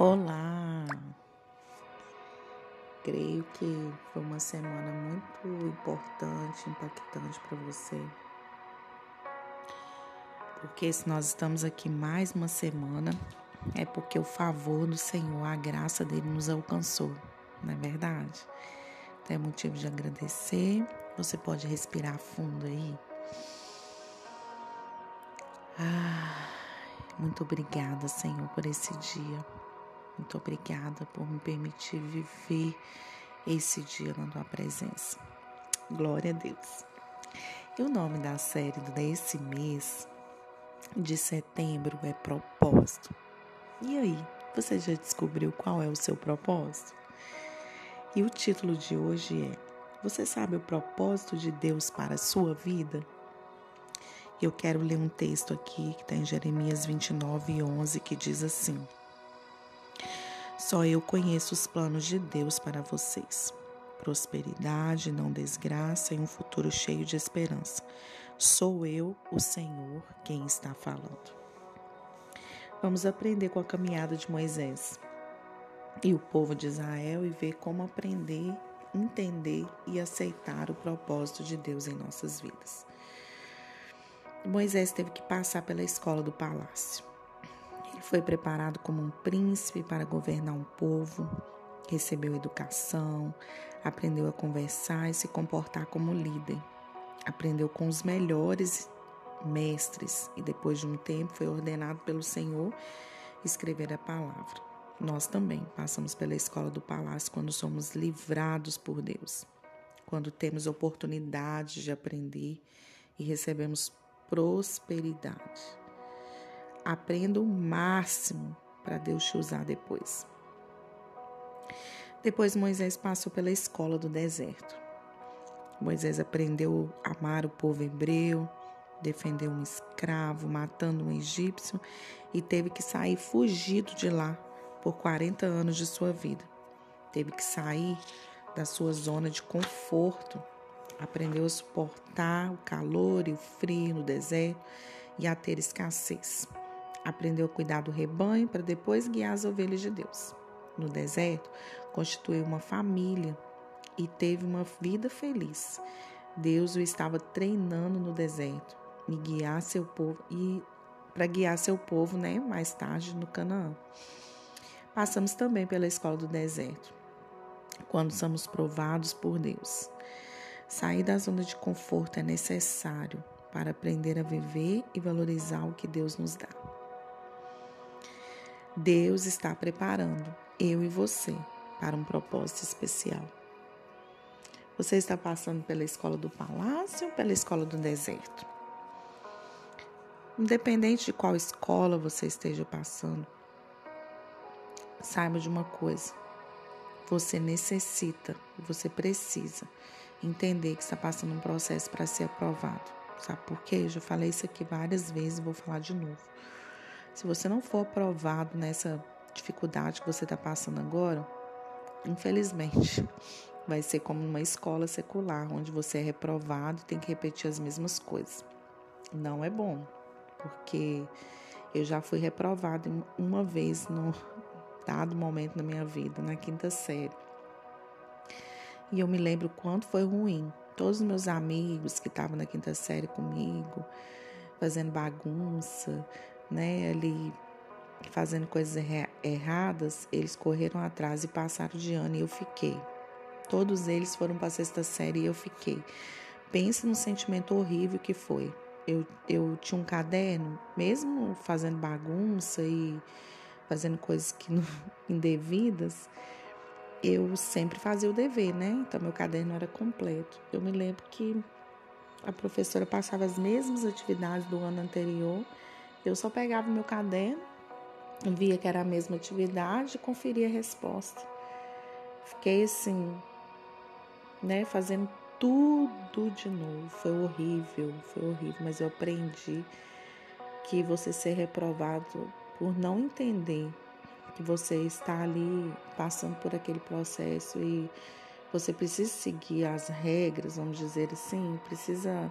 Olá! Creio que foi uma semana muito importante, impactante para você. Porque se nós estamos aqui mais uma semana, é porque o favor do Senhor, a graça dele nos alcançou, não é verdade? Então é motivo de agradecer. Você pode respirar fundo aí. Ah, muito obrigada, Senhor, por esse dia. Muito obrigada por me permitir viver esse dia na tua presença. Glória a Deus. E o nome da série desse mês de setembro é Propósito. E aí, você já descobriu qual é o seu propósito? E o título de hoje é: Você sabe o propósito de Deus para a sua vida? Eu quero ler um texto aqui que está em Jeremias 29, 11, que diz assim. Só eu conheço os planos de Deus para vocês. Prosperidade, não desgraça e um futuro cheio de esperança. Sou eu, o Senhor, quem está falando. Vamos aprender com a caminhada de Moisés e o povo de Israel e ver como aprender, entender e aceitar o propósito de Deus em nossas vidas. Moisés teve que passar pela escola do palácio. Ele foi preparado como um príncipe para governar um povo, recebeu educação, aprendeu a conversar e se comportar como líder. Aprendeu com os melhores mestres e depois de um tempo foi ordenado pelo Senhor escrever a palavra. Nós também passamos pela escola do palácio quando somos livrados por Deus, quando temos oportunidade de aprender e recebemos prosperidade. Aprenda o máximo para Deus te usar depois. Depois Moisés passou pela escola do deserto. Moisés aprendeu a amar o povo hebreu, defendeu um escravo, matando um egípcio e teve que sair fugido de lá por 40 anos de sua vida. Teve que sair da sua zona de conforto, aprendeu a suportar o calor e o frio no deserto e a ter escassez. Aprendeu a cuidar do rebanho para depois guiar as ovelhas de Deus. No deserto, constituiu uma família e teve uma vida feliz. Deus o estava treinando no deserto e guiar seu povo e para guiar seu povo, né, mais tarde no Canaã. Passamos também pela escola do deserto, quando somos provados por Deus. Sair da zona de conforto é necessário para aprender a viver e valorizar o que Deus nos dá. Deus está preparando eu e você para um propósito especial. Você está passando pela escola do palácio ou pela escola do deserto? Independente de qual escola você esteja passando, saiba de uma coisa: você necessita, você precisa entender que está passando um processo para ser aprovado. Sabe por quê? Eu já falei isso aqui várias vezes, vou falar de novo. Se você não for aprovado nessa dificuldade que você está passando agora, infelizmente, vai ser como uma escola secular, onde você é reprovado e tem que repetir as mesmas coisas. Não é bom, porque eu já fui reprovado uma vez no dado momento na minha vida, na quinta série. E eu me lembro quanto foi ruim. Todos os meus amigos que estavam na quinta série comigo, fazendo bagunça, né, ali fazendo coisas erradas, eles correram atrás e passaram de ano e eu fiquei. Todos eles foram para a sexta série e eu fiquei. Pense no sentimento horrível que foi. Eu, eu tinha um caderno, mesmo fazendo bagunça e fazendo coisas que não, indevidas, eu sempre fazia o dever, né? Então meu caderno era completo. Eu me lembro que a professora passava as mesmas atividades do ano anterior eu só pegava o meu caderno, via que era a mesma atividade conferia a resposta. Fiquei assim, né, fazendo tudo de novo. Foi horrível, foi horrível, mas eu aprendi que você ser reprovado por não entender que você está ali passando por aquele processo e você precisa seguir as regras, vamos dizer assim, precisa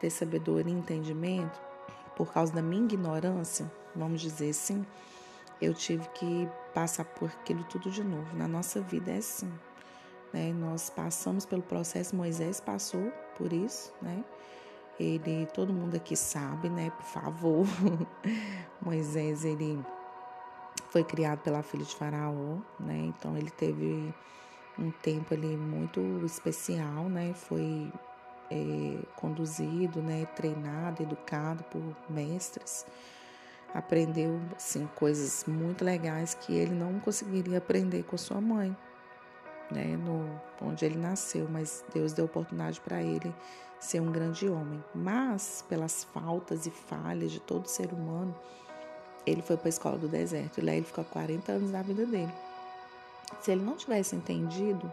ter sabedoria e entendimento por causa da minha ignorância, vamos dizer assim, eu tive que passar por aquilo tudo de novo. Na nossa vida é assim. Né? Nós passamos pelo processo, Moisés passou por isso, né? Ele, todo mundo aqui sabe, né? Por favor, Moisés, ele foi criado pela filha de Faraó, né? Então ele teve um tempo ali muito especial, né? Foi é, conduzido, né? Treinado, educado por mestres. Aprendeu, assim, coisas muito legais que ele não conseguiria aprender com sua mãe, né? No onde ele nasceu, mas Deus deu oportunidade para ele ser um grande homem. Mas pelas faltas e falhas de todo ser humano, ele foi para a escola do deserto e lá ele ficou 40 anos da vida dele. Se ele não tivesse entendido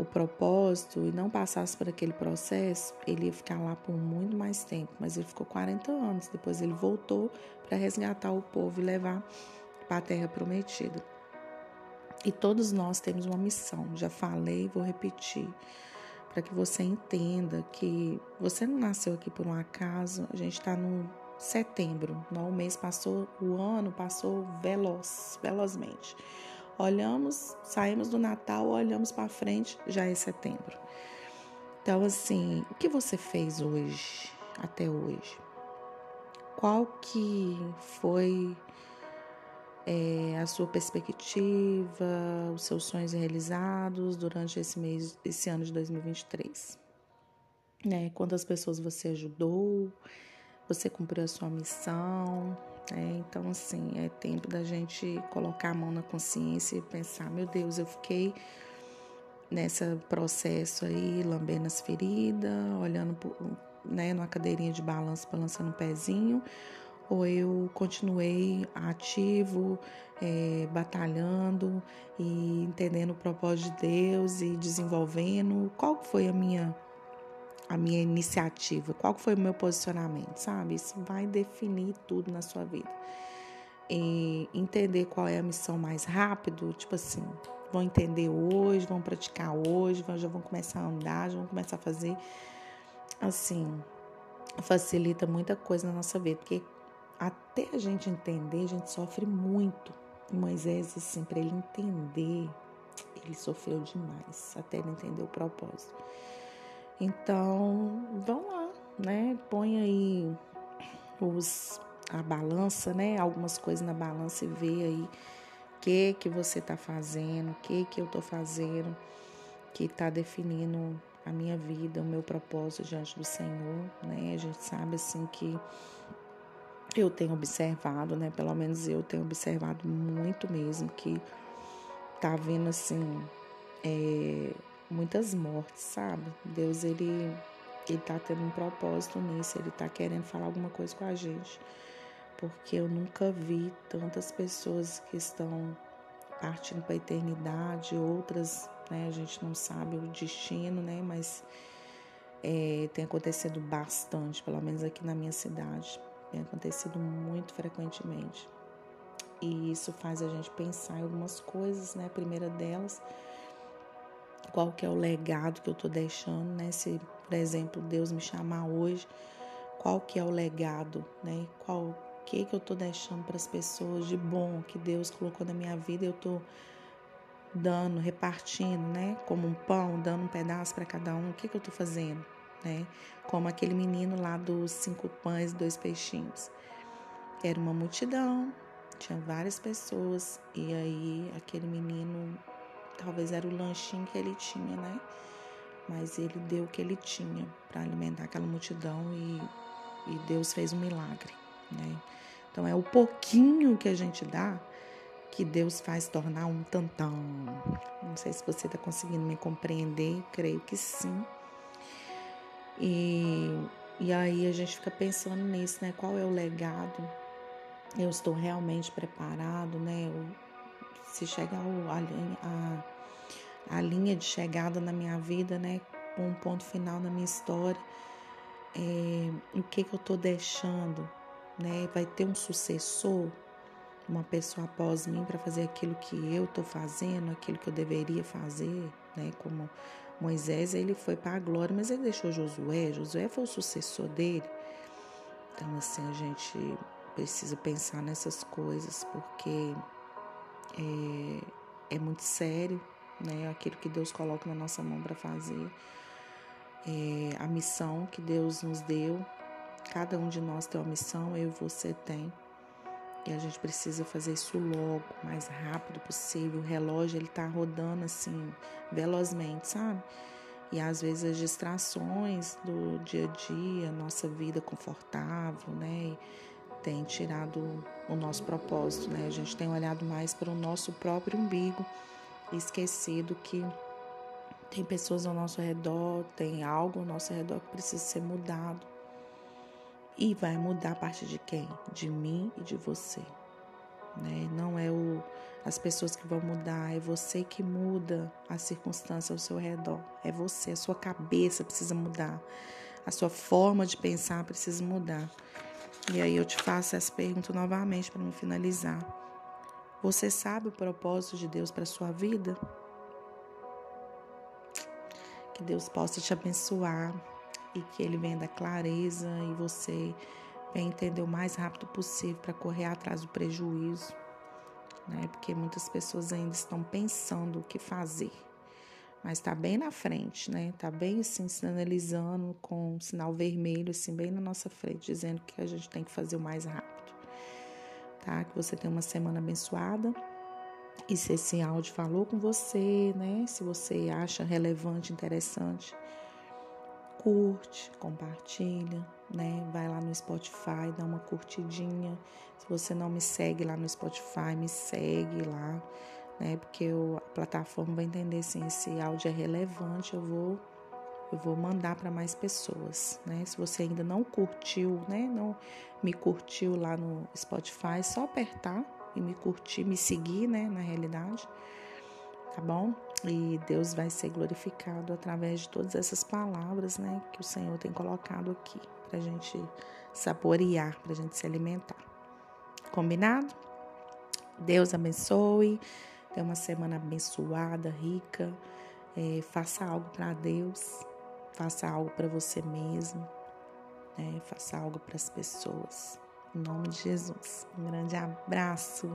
o propósito e não passasse por aquele processo, ele ia ficar lá por muito mais tempo. Mas ele ficou 40 anos. Depois ele voltou para resgatar o povo e levar para a terra prometida. E todos nós temos uma missão. Já falei, vou repetir, para que você entenda que você não nasceu aqui por um acaso. A gente está no setembro. Não, o mês passou, o ano passou veloz, velozmente. Olhamos, saímos do Natal, olhamos para frente, já é setembro. Então, assim, o que você fez hoje, até hoje? Qual que foi é, a sua perspectiva, os seus sonhos realizados durante esse mês, esse ano de 2023? Né? Quantas pessoas você ajudou? você cumpriu a sua missão. Né? Então, assim, é tempo da gente colocar a mão na consciência e pensar: meu Deus, eu fiquei nesse processo aí, lambendo as feridas, olhando né, numa cadeirinha de balanço, balançando o pezinho, ou eu continuei ativo, é, batalhando e entendendo o propósito de Deus e desenvolvendo? Qual foi a minha a minha iniciativa, qual foi o meu posicionamento, sabe? Isso vai definir tudo na sua vida. E entender qual é a missão mais rápido, tipo assim, vão entender hoje, vão praticar hoje, já vão começar a andar, já vão começar a fazer. Assim, facilita muita coisa na nossa vida, porque até a gente entender, a gente sofre muito. E Moisés, assim, para ele entender, ele sofreu demais, até ele entender o propósito. Então, vão lá, né? Põe aí os, a balança, né? Algumas coisas na balança e vê aí o que que você está fazendo, o que que eu estou fazendo, que está definindo a minha vida, o meu propósito diante do Senhor, né? A gente sabe assim que eu tenho observado, né? Pelo menos eu tenho observado muito mesmo que tá vendo assim é, muitas mortes, sabe? Deus, ele, ele tá tendo um propósito nisso, ele tá querendo falar alguma coisa com a gente. Porque eu nunca vi tantas pessoas que estão partindo para a eternidade, outras, né, a gente não sabe o destino, né, mas é, tem acontecido bastante, pelo menos aqui na minha cidade, tem acontecido muito frequentemente. E isso faz a gente pensar em algumas coisas, né, a primeira delas qual que é o legado que eu estou deixando, né? Se, por exemplo, Deus me chamar hoje, qual que é o legado, né? Qual que que eu estou deixando para as pessoas de bom que Deus colocou na minha vida, eu estou dando, repartindo, né? Como um pão, dando um pedaço para cada um. O que que eu estou fazendo, né? Como aquele menino lá dos cinco pães e dois peixinhos. Era uma multidão, tinha várias pessoas e aí aquele menino Talvez era o lanchinho que ele tinha, né? Mas ele deu o que ele tinha para alimentar aquela multidão e, e Deus fez um milagre, né? Então é o pouquinho que a gente dá que Deus faz tornar um tantão. Não sei se você está conseguindo me compreender, creio que sim. E, e aí a gente fica pensando nisso, né? Qual é o legado? Eu estou realmente preparado, né? Se chegar a, a linha de chegada na minha vida, né? Um ponto final na minha história, é, o que, que eu estou deixando, né? Vai ter um sucessor, uma pessoa após mim para fazer aquilo que eu estou fazendo, aquilo que eu deveria fazer, né? Como Moisés, ele foi para a glória, mas ele deixou Josué. Josué foi o sucessor dele. Então, assim, a gente precisa pensar nessas coisas porque é, é muito sério, né? Aquilo que Deus coloca na nossa mão para fazer, é, a missão que Deus nos deu. Cada um de nós tem uma missão, eu e você tem. E a gente precisa fazer isso logo, mais rápido possível. O relógio ele tá rodando assim velozmente, sabe? E às vezes as distrações do dia a dia, nossa vida confortável, né? Tem tirado o nosso propósito, né? A gente tem olhado mais para o nosso próprio umbigo esquecido que tem pessoas ao nosso redor, tem algo ao nosso redor que precisa ser mudado. E vai mudar a partir de quem? De mim e de você. Né? Não é o as pessoas que vão mudar, é você que muda a circunstância ao seu redor. É você, a sua cabeça precisa mudar. A sua forma de pensar precisa mudar. E aí eu te faço essa pergunta novamente para me finalizar. Você sabe o propósito de Deus para sua vida? Que Deus possa te abençoar e que ele venha dar clareza e você venha entender o mais rápido possível para correr atrás do prejuízo né? Porque muitas pessoas ainda estão pensando o que fazer, mas está bem na frente, né? Está bem assim, sinalizando com um sinal vermelho, assim, bem na nossa frente, dizendo que a gente tem que fazer o mais rápido, tá? Que você tenha uma semana abençoada. E se esse áudio falou com você, né? Se você acha relevante, interessante, curte, compartilha, né? Vai lá no Spotify, dá uma curtidinha. Se você não me segue lá no Spotify, me segue lá, né? Porque eu, a plataforma vai entender se esse áudio é relevante, eu vou eu vou mandar para mais pessoas, né? Se você ainda não curtiu, né? Não me curtiu lá no Spotify, é só apertar e me curtir, me seguir, né, na realidade. Tá bom? E Deus vai ser glorificado através de todas essas palavras, né, que o Senhor tem colocado aqui para a gente saborear, para a gente se alimentar. Combinado? Deus abençoe. Tenha uma semana abençoada, rica. É, faça algo para Deus. Faça algo para você mesmo. Né? Faça algo para as pessoas. Em nome de Jesus. Um grande abraço.